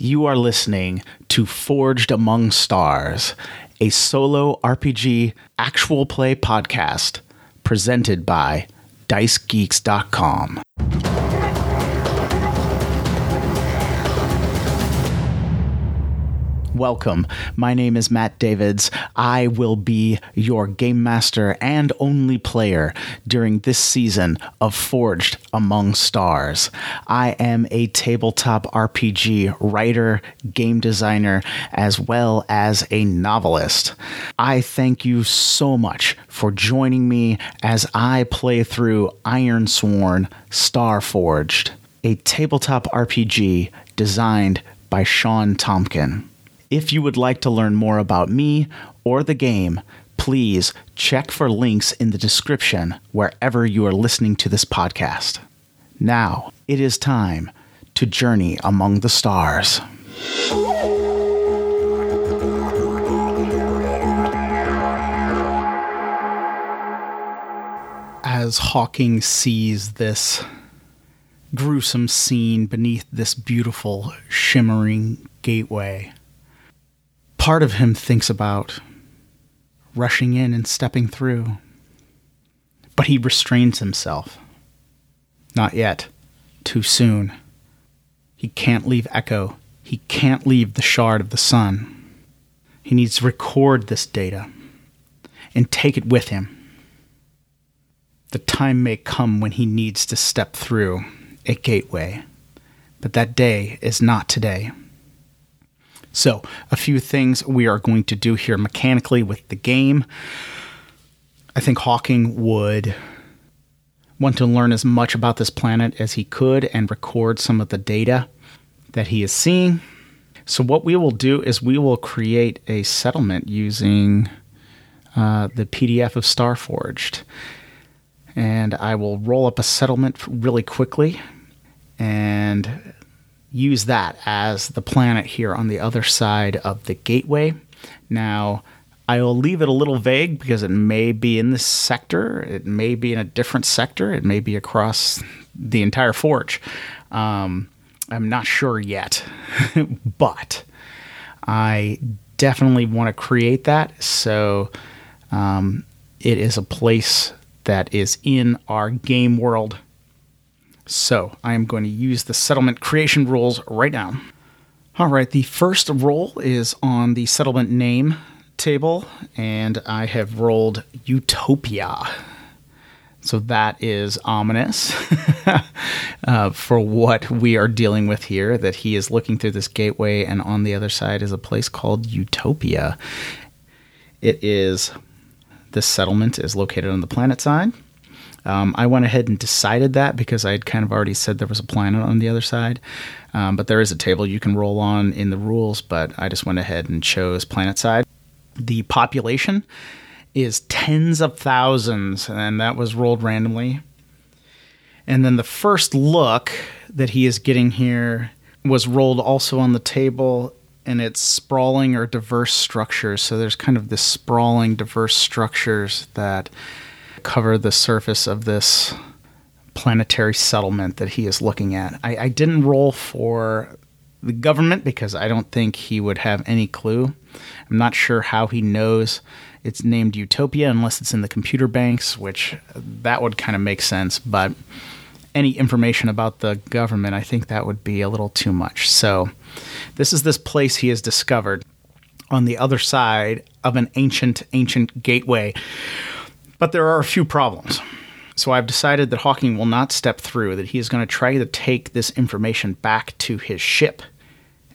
You are listening to Forged Among Stars, a solo RPG actual play podcast presented by DiceGeeks.com. Welcome. My name is Matt Davids. I will be your game master and only player during this season of Forged Among Stars. I am a tabletop RPG writer, game designer, as well as a novelist. I thank you so much for joining me as I play through Ironsworn Starforged, a tabletop RPG designed by Shawn Tomkin. If you would like to learn more about me or the game, please check for links in the description wherever you are listening to this podcast. Now, it is time to journey among the stars. As Hawking sees this gruesome scene beneath this beautiful, shimmering gateway, part of him thinks about rushing in and stepping through. But he restrains himself. Not yet. Too soon. He can't leave Echo. He can't leave the shard of the sun. He needs to record this data and take it with him. The time may come when he needs to step through a gateway, but that day is not today. So, a few things we are going to do here mechanically with the game. I think Hawking would want to learn as much about this planet as he could and record some of the data that he is seeing. So, what we will do is we will create a settlement using uh, the PDF of Starforged. And I will roll up a settlement really quickly and use that as the planet here on the other side of the gateway. Now, I will leave it a little vague because it may be in this sector, it may be in a different sector, it may be across the entire forge. Um, I'm not sure yet, but I definitely want to create that. So um, it is a place that is in our game world so I am going to use the settlement creation rules right now. All right, the first roll is on the settlement name table, and I have rolled Utopia. So that is ominous uh, for what we are dealing with here. That he is looking through this gateway, and on the other side is a place called Utopia. It is, this settlement is located on the planet side. Um, I went ahead and decided that because I had kind of already said there was a planet on the other side. Um, but there is a table you can roll on in the rules, but I just went ahead and chose planet side. The population is tens of thousands, and that was rolled randomly. And then the first look that he is getting here was rolled also on the table, and it's sprawling or diverse structures. So there's kind of this sprawling, diverse structures that cover the surface of this planetary settlement that he is looking at. I, I didn't roll for the government because I don't think he would have any clue. I'm not sure how he knows it's named Utopia unless it's in the computer banks, which that would kind of make sense. But any information about the government, I think that would be a little too much. So, this is this place he has discovered on the other side of an ancient, ancient gateway but there are a few problems. So I've decided that Hawking will not step through, that he is going to try to take this information back to his ship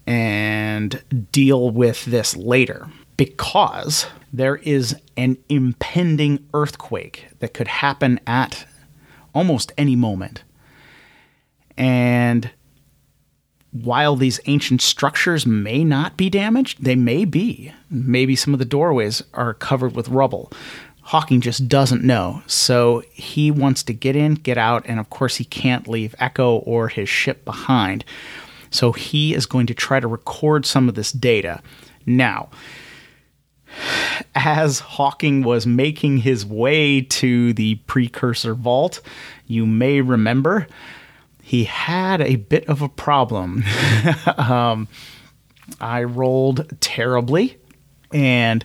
and deal with this later because there is an impending earthquake that could happen at almost any moment. And while these ancient structures may not be damaged, they may be. Maybe some of the doorways are covered with rubble. Hawking just doesn't know. So he wants to get in, get out, and of course, he can't leave Echo or his ship behind. So he is going to try to record some of this data. Now, as Hawking was making his way to the precursor vault, you may remember he had a bit of a problem. um, I rolled terribly, and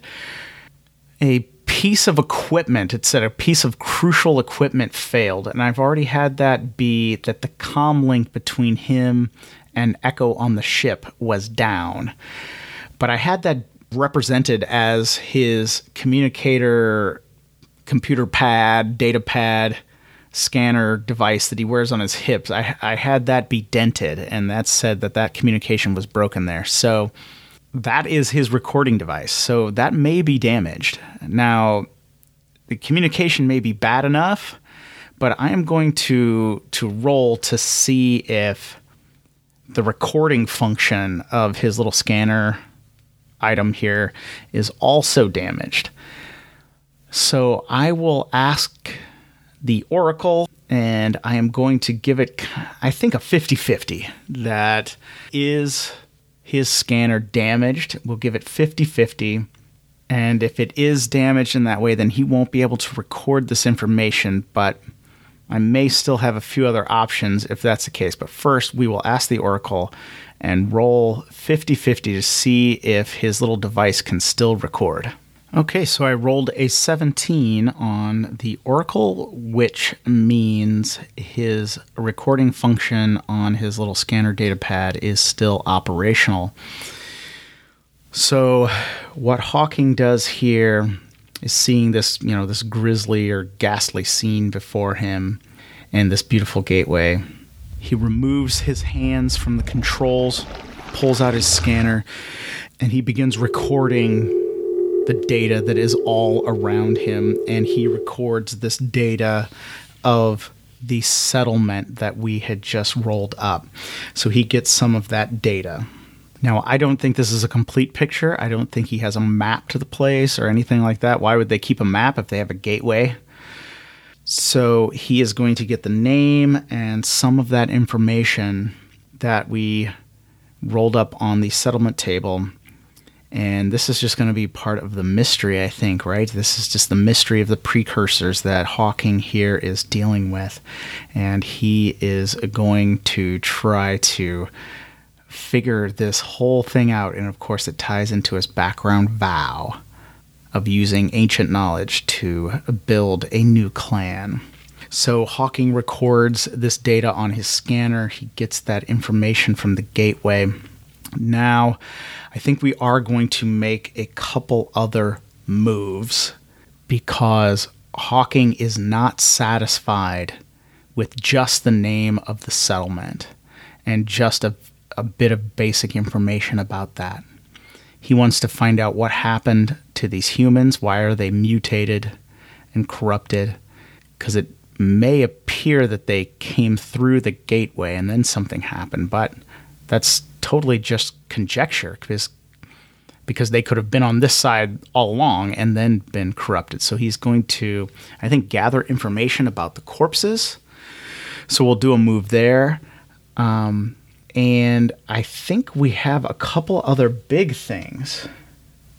a piece of equipment, it said a piece of crucial equipment failed. And I've already had that be that the com link between him and Echo on the ship was down. But I had that represented as his communicator, computer pad, data pad, scanner device that he wears on his hips. I, I had that be dented, and that said that that communication was broken there. So that is his recording device. So that may be damaged. Now, the communication may be bad enough, but I am going to to roll to see if the recording function of his little scanner item here is also damaged. So I will ask the Oracle and I am going to give it, I think, a 50 50. That is his scanner damaged. We'll give it 50 50. And if it is damaged in that way, then he won't be able to record this information. But I may still have a few other options if that's the case. But first, we will ask the Oracle and roll 50 50 to see if his little device can still record. Okay, so I rolled a 17 on the Oracle, which means his recording function on his little scanner data pad is still operational. So, what Hawking does here is seeing this, you know, this grisly or ghastly scene before him and this beautiful gateway. He removes his hands from the controls, pulls out his scanner, and he begins recording the data that is all around him, and he records this data of the settlement that we had just rolled up. So he gets some of that data. Now, I don't think this is a complete picture. I don't think he has a map to the place or anything like that. Why would they keep a map if they have a gateway? So he is going to get the name and some of that information that we rolled up on the settlement table and this is just going to be part of the mystery, I think, right? This is just the mystery of the precursors that Hawking here is dealing with. And he is going to try to figure this whole thing out. And of course, it ties into his background vow of using ancient knowledge to build a new clan. So Hawking records this data on his scanner. He gets that information from the gateway. Now, I think we are going to make a couple other moves because Hawking is not satisfied with just the name of the settlement and just a, a bit of basic information about that. He wants to find out what happened to these humans. Why are they mutated and corrupted? Because it may appear that they came through the gateway and then something happened, but that's totally just conjecture because because they could have been on this side all along and then been corrupted. So he's going to, I think, gather information about the corpses. So we'll do a move there. Um, and I think we have a couple other big things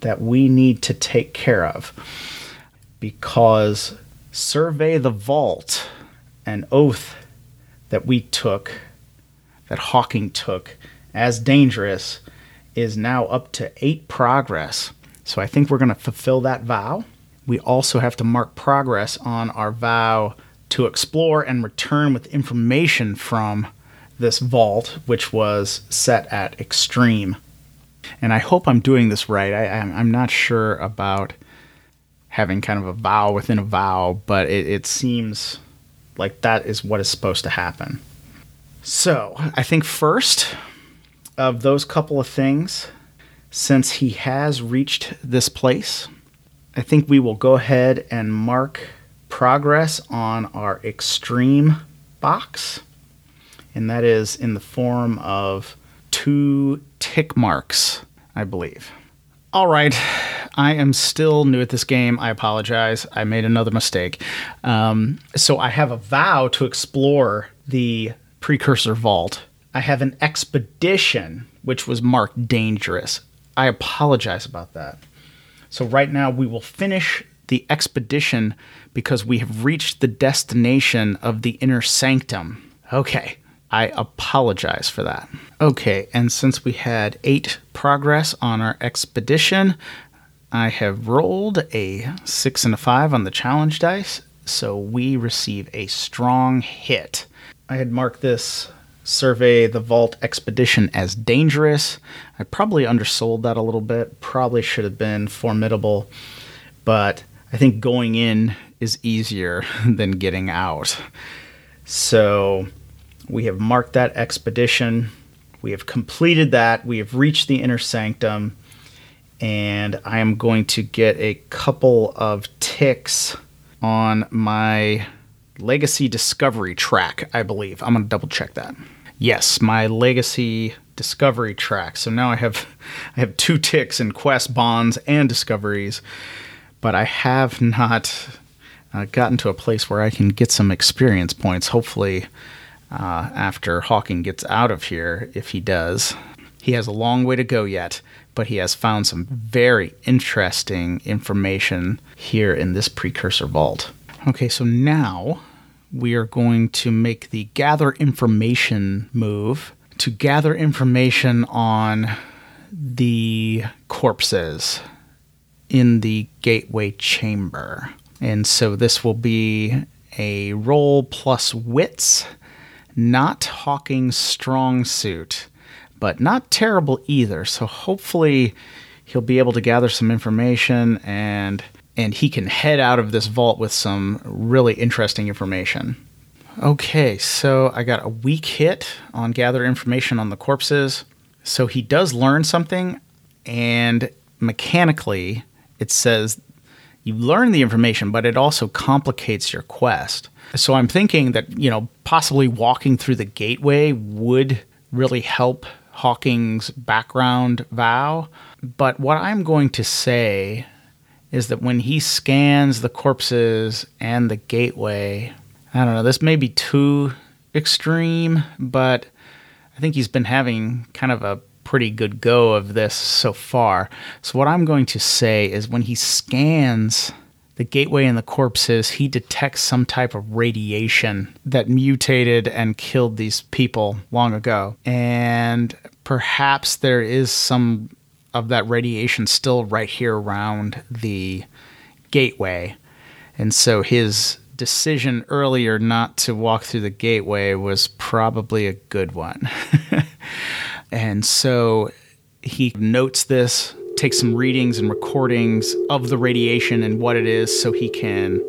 that we need to take care of because survey the vault, an oath that we took, that Hawking took as dangerous is now up to eight progress. So I think we're going to fulfill that vow. We also have to mark progress on our vow to explore and return with information from this vault, which was set at extreme. And I hope I'm doing this right. I, am not sure about having kind of a vow within a vow, but it, it seems like that is what is supposed to happen. So I think first of those couple of things, since he has reached this place, I think we will go ahead and mark progress on our extreme box. And that is in the form of two tick marks, I believe. All right. I am still new at this game. I apologize. I made another mistake. Um, so I have a vow to explore the precursor vault I have an expedition which was marked dangerous. I apologize about that. So, right now, we will finish the expedition because we have reached the destination of the inner sanctum. Okay, I apologize for that. Okay, and since we had eight progress on our expedition, I have rolled a six and a five on the challenge dice, so we receive a strong hit. I had marked this survey the vault expedition as dangerous. I probably undersold that a little bit, probably should have been formidable, but I think going in is easier than getting out. So we have marked that expedition. We have completed that. We have reached the inner sanctum. And I am going to get a couple of ticks on my legacy discovery track, I believe. I'm going to double check that. Yes, my legacy discovery track. So now I have I have two ticks in quest bonds and discoveries, but I have not uh, gotten to a place where I can get some experience points. Hopefully, uh, after Hawking gets out of here, if he does. He has a long way to go yet, but he has found some very interesting information here in this precursor vault. Okay, so now we are going to make the gather information move to gather information on the corpses in the gateway chamber. And so this will be a roll plus wits not Hawking's strong suit, but not terrible either. So hopefully he'll be able to gather some information and and he can head out of this vault with some really interesting information. Okay, so I got a weak hit on gather information on the corpses. So he does learn something, and mechanically, it says you learn the information, but it also complicates your quest. So I'm thinking that, you know, possibly walking through the gateway would really help Hawking's background vow. But what I'm going to say is that when he scans the corpses and the gateway, I don't know, this may be too extreme, but I think he's been having kind of a pretty good go of this so far. So, what I'm going to say is when he scans the gateway and the corpses, he detects some type of radiation that mutated and killed these people long ago. And perhaps there is some of that radiation still right here around the gateway. And so his decision earlier not to walk through the gateway was probably a good one. and so he notes this takes some readings and recordings of the radiation and what it is so he can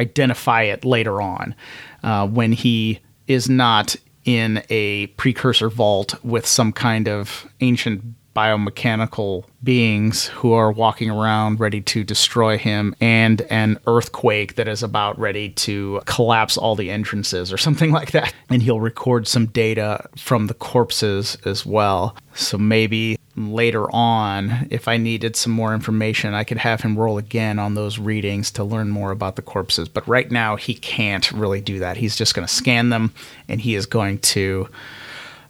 identify it later on uh, when he is not in a precursor vault with some kind of ancient biomechanical beings who are walking around ready to destroy him and an earthquake that is about ready to collapse all the entrances or something like that. And he'll record some data from the corpses as well. So maybe later on, if I needed some more information, I could have him roll again on those readings to learn more about the corpses. But right now, he can't really do that. He's just going to scan them and he is going to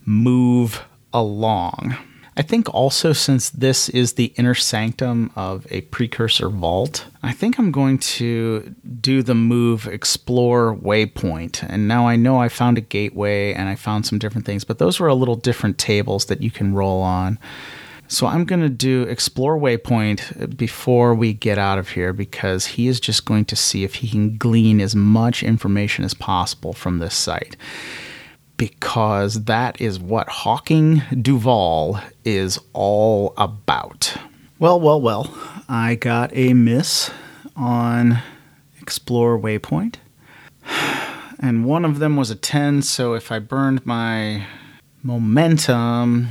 move along. I think also since this is the inner sanctum of a precursor vault, I think I'm going to do the move explore waypoint. And now I know I found a gateway and I found some different things, but those were a little different tables that you can roll on. So I'm going to do explore waypoint before we get out of here because he is just going to see if he can glean as much information as possible from this site because that is what Hawking Duval is all about. Well, well, well, I got a miss on Explore Waypoint. And one of them was a 10, so if I burned my momentum,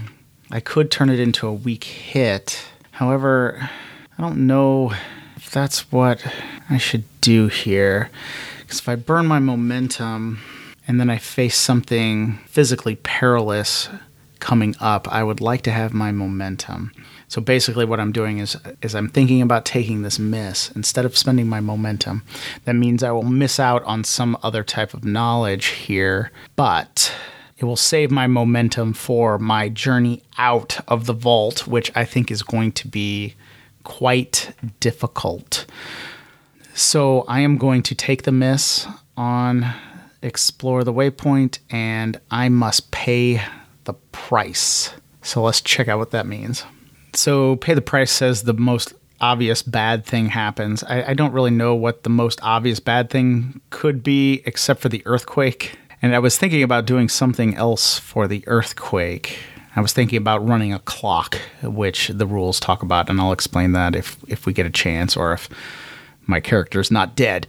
I could turn it into a weak hit. However, I don't know if that's what I should do here. Because if I burn my momentum, and then I face something physically perilous coming up, I would like to have my momentum. So basically what I'm doing is is I'm thinking about taking this miss instead of spending my momentum. That means I will miss out on some other type of knowledge here, but it will save my momentum for my journey out of the vault, which I think is going to be quite difficult. So I am going to take the miss on explore the waypoint, and I must pay the price. So let's check out what that means. So, pay the price says the most obvious bad thing happens. I, I, don't really know what the most obvious bad thing could be, except for the earthquake. And I was thinking about doing something else for the earthquake. I was thinking about running a clock, which the rules talk about, and I'll explain that if if we get a chance or if my character is not dead.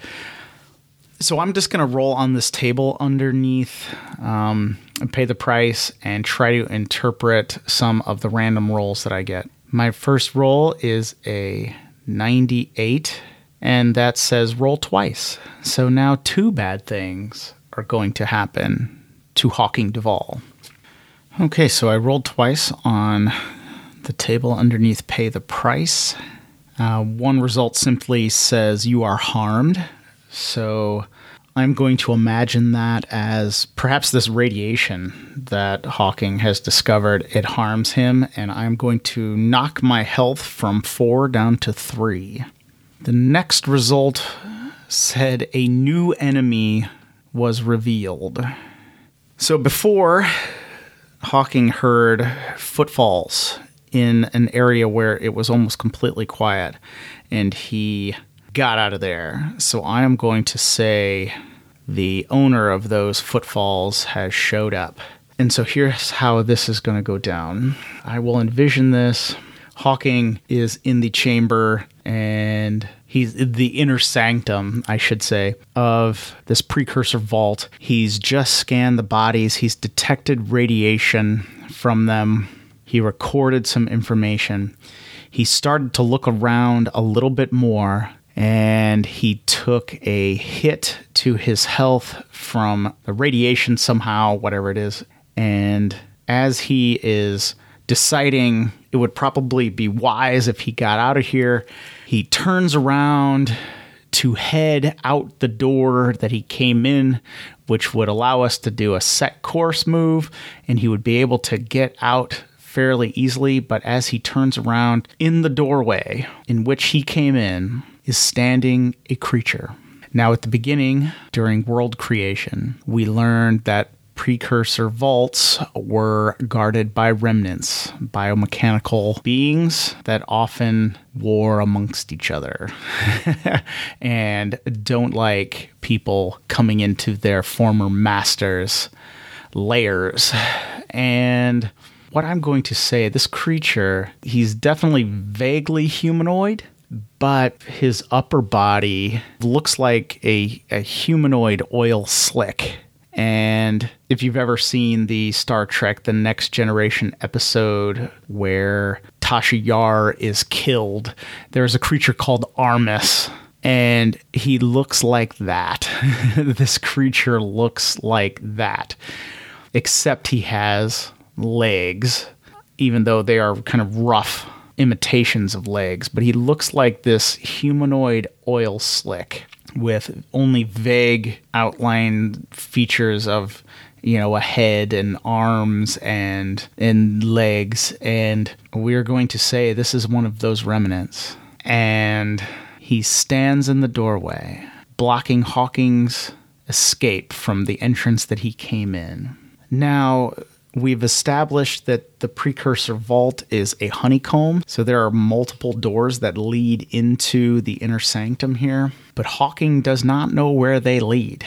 So I'm just going to roll on this table underneath, um, and pay the price, and try to interpret some of the random rolls that I get. My first roll is a 98, and that says roll twice. So now two bad things are going to happen to Hawking Duval. Okay, so I rolled twice on the table underneath pay the price. Uh, one result simply says you are harmed. So I'm going to imagine that as perhaps this radiation that Hawking has discovered it harms him, and I'm going to knock my health from four down to three. The next result said a new enemy was revealed. So before Hawking heard footfalls in an area where it was almost completely quiet, and he got out of there. So I am going to say the owner of those footfalls has showed up. And so here's how this is going to go down. I will envision this. Hawking is in the chamber and he's the inner sanctum, I should say, of this precursor vault. He's just scanned the bodies, he's detected radiation from them, he recorded some information. He started to look around a little bit more and he took a hit to his health from the radiation somehow, whatever it is. And as he is deciding it would probably be wise if he got out of here, he turns around to head out the door that he came in, which would allow us to do a set course move, and he would be able to get out fairly easily. But as he turns around in the doorway in which he came in, is standing a creature. Now, at the beginning, during world creation, we learned that precursor vaults were guarded by remnants, biomechanical beings that often war amongst each other and don't like people coming into their former masters' lairs. And what I'm going to say, this creature, he's definitely vaguely humanoid but his upper body looks like a, a humanoid oil slick. And if you've ever seen the Star Trek The Next Generation episode where Tasha Yar is killed, there's a creature called Armus. And he looks like that. this creature looks like that. Except he has legs, even though they are kind of rough imitations of legs, but he looks like this humanoid oil slick with only vague outline features of you know a head and arms and and legs. And we're going to say this is one of those remnants. And he stands in the doorway blocking Hawking's escape from the entrance that he came in. Now We've established that the precursor vault is a honeycomb, so there are multiple doors that lead into the inner sanctum here, but Hawking does not know where they lead.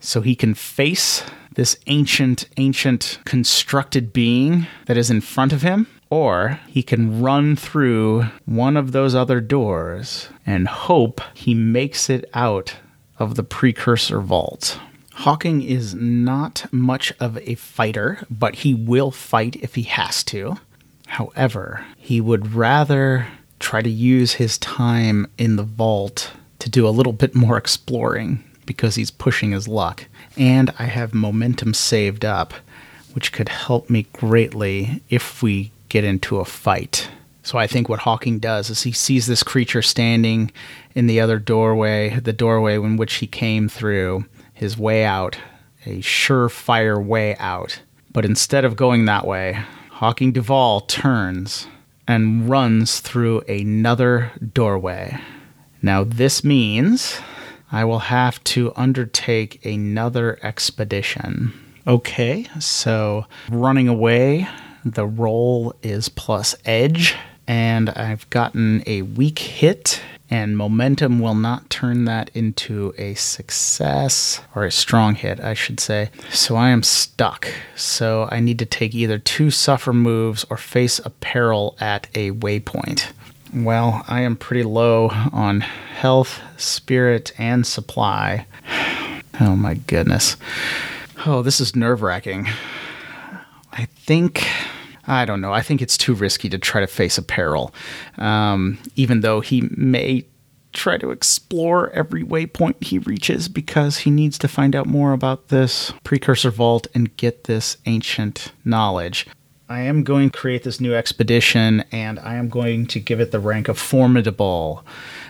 So he can face this ancient, ancient constructed being that is in front of him, or he can run through one of those other doors and hope he makes it out of the precursor vault. Hawking is not much of a fighter, but he will fight if he has to. However, he would rather try to use his time in the vault to do a little bit more exploring because he's pushing his luck. And I have momentum saved up, which could help me greatly if we get into a fight. So I think what Hawking does is he sees this creature standing in the other doorway, the doorway in which he came through, his way out, a surefire way out. But instead of going that way, Hawking Duval turns and runs through another doorway. Now, this means I will have to undertake another expedition. Okay, so running away, the roll is plus edge, and I've gotten a weak hit, and momentum will not turn that into a success or a strong hit, I should say. So I am stuck. So I need to take either two suffer moves or face a peril at a waypoint. Well, I am pretty low on health, spirit, and supply. Oh my goodness. Oh, this is nerve wracking. I think. I don't know. I think it's too risky to try to face a peril. Um, even though he may try to explore every waypoint he reaches because he needs to find out more about this precursor vault and get this ancient knowledge. I am going to create this new expedition and I am going to give it the rank of formidable.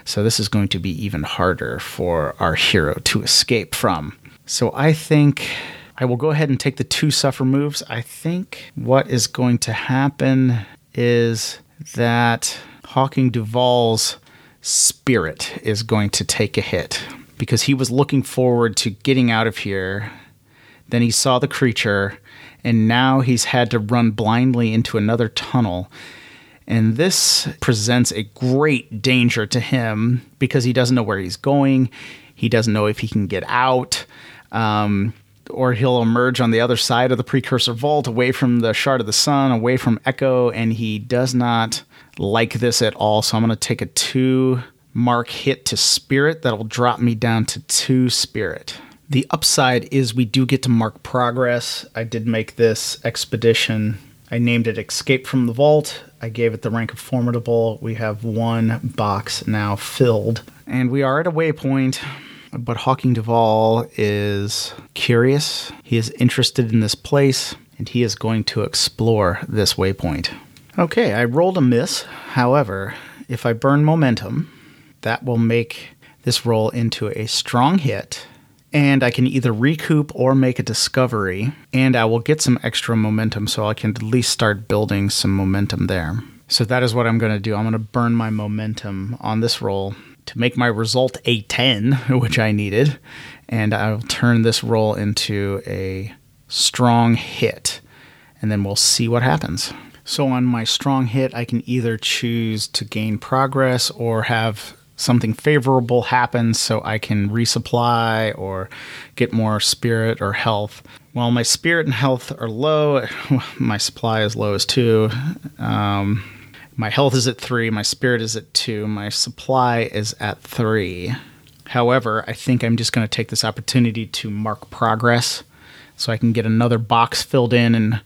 So this is going to be even harder for our hero to escape from. So I think I will go ahead and take the two suffer moves. I think what is going to happen is that Hawking Duval's spirit is going to take a hit because he was looking forward to getting out of here. Then he saw the creature, and now he's had to run blindly into another tunnel. And this presents a great danger to him because he doesn't know where he's going. He doesn't know if he can get out. Um, or he'll emerge on the other side of the precursor vault, away from the shard of the sun, away from Echo, and he does not like this at all. So I'm going to take a two mark hit to spirit that'll drop me down to two spirit. The upside is we do get to mark progress. I did make this expedition. I named it Escape from the Vault. I gave it the rank of formidable. We have one box now filled. And we are at a waypoint. But Hawking Duval is curious. He is interested in this place, and he is going to explore this waypoint. Okay, I rolled a miss. However, if I burn momentum, that will make this roll into a strong hit. And I can either recoup or make a discovery, and I will get some extra momentum so I can at least start building some momentum there. So that is what I'm going to do. I'm going to burn my momentum on this roll to make my result a 10, which I needed, and I'll turn this roll into a strong hit, and then we'll see what happens. So on my strong hit, I can either choose to gain progress or have something favorable happen so I can resupply or get more spirit or health. While my spirit and health are low, my supply is low as two. Um, my health is at three, my spirit is at two, my supply is at three. However, I think I'm just going to take this opportunity to mark progress so I can get another box filled in. And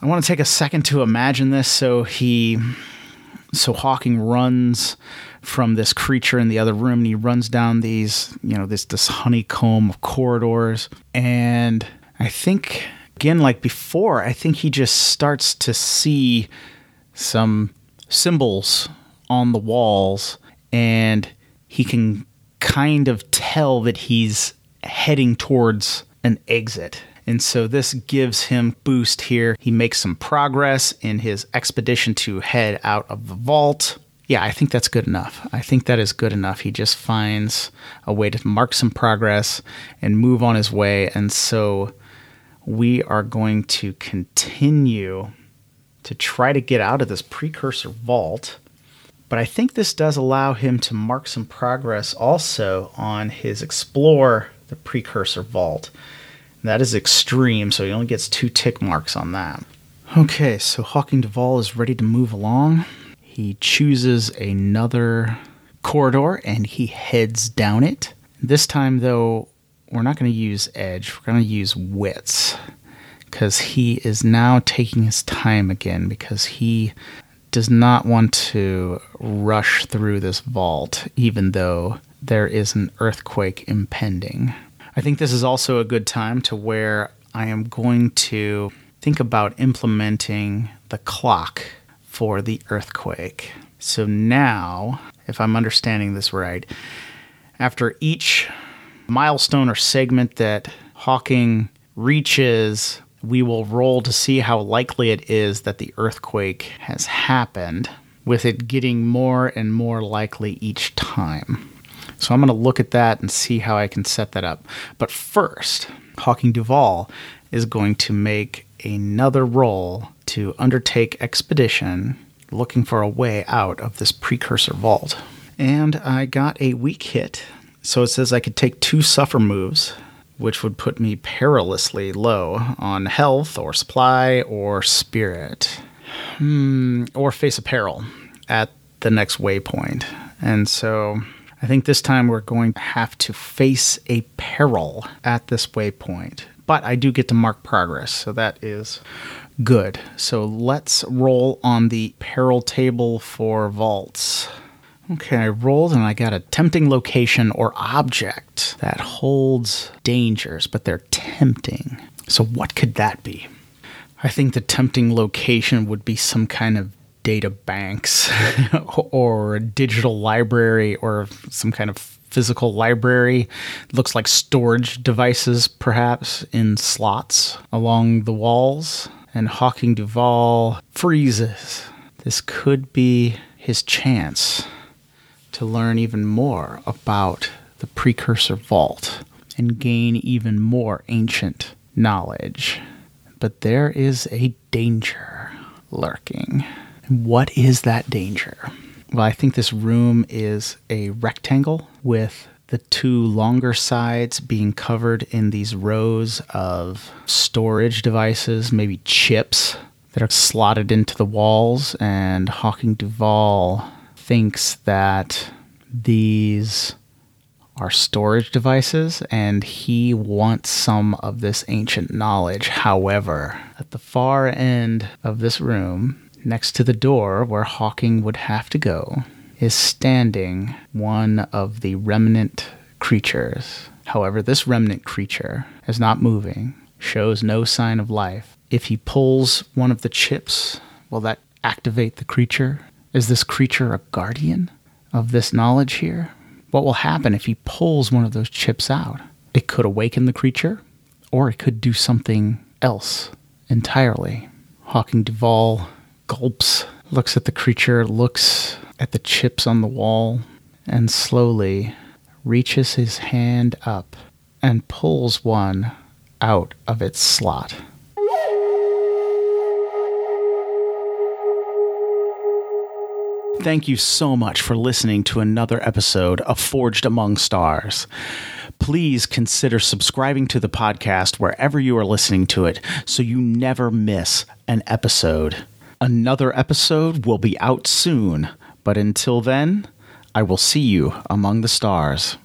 I want to take a second to imagine this. So he, so Hawking runs from this creature in the other room and he runs down these, you know, this, this honeycomb of corridors. And I think, again, like before, I think he just starts to see some symbols on the walls and he can kind of tell that he's heading towards an exit. And so this gives him boost here. He makes some progress in his expedition to head out of the vault. Yeah, I think that's good enough. I think that is good enough. He just finds a way to mark some progress and move on his way. And so we are going to continue to try to get out of this precursor vault. But I think this does allow him to mark some progress also on his explore the precursor vault. That is extreme, so he only gets two tick marks on that. Okay, so Hawking Duval is ready to move along. He chooses another corridor and he heads down it. This time, though, we're not going to use edge, we're going to use wits because he is now taking his time again because he does not want to rush through this vault, even though there is an earthquake impending. I think this is also a good time to where I am going to think about implementing the clock for the earthquake. So now, if I'm understanding this right, after each milestone or segment that Hawking reaches we will roll to see how likely it is that the earthquake has happened, with it getting more and more likely each time. So I'm going to look at that and see how I can set that up. But first, Hawking Duval is going to make another roll to undertake expedition looking for a way out of this precursor vault. And I got a weak hit. So it says I could take two suffer moves, which would put me perilously low on health or supply or spirit. Hmm, or face a peril at the next waypoint. And so I think this time we're going to have to face a peril at this waypoint. But I do get to mark progress, so that is good. So let's roll on the peril table for vaults. Okay, I rolled and I got a tempting location or object that holds dangers, but they're tempting. So, what could that be? I think the tempting location would be some kind of data banks or a digital library or some kind of physical library. It looks like storage devices, perhaps, in slots along the walls. And Hawking Duval freezes. This could be his chance to learn even more about the precursor vault and gain even more ancient knowledge. But there is a danger lurking. What is that danger? Well, I think this room is a rectangle with the two longer sides being covered in these rows of storage devices, maybe chips that are slotted into the walls. And Hawking Duval thinks that these are storage devices and he wants some of this ancient knowledge. However, at the far end of this room, next to the door where Hawking would have to go, is standing one of the remnant creatures. However, this remnant creature is not moving, shows no sign of life. If he pulls one of the chips, will that activate the creature? Is this creature a guardian of this knowledge here? What will happen if he pulls one of those chips out? It could awaken the creature, or it could do something else entirely. Hawking Duval gulps, looks at the creature, looks at the chips on the wall, and slowly reaches his hand up and pulls one out of its slot. Thank you so much for listening to another episode of Forged Among Stars. Please consider subscribing to the podcast wherever you are listening to it so you never miss an episode. Another episode will be out soon, but until then, I will see you among the stars.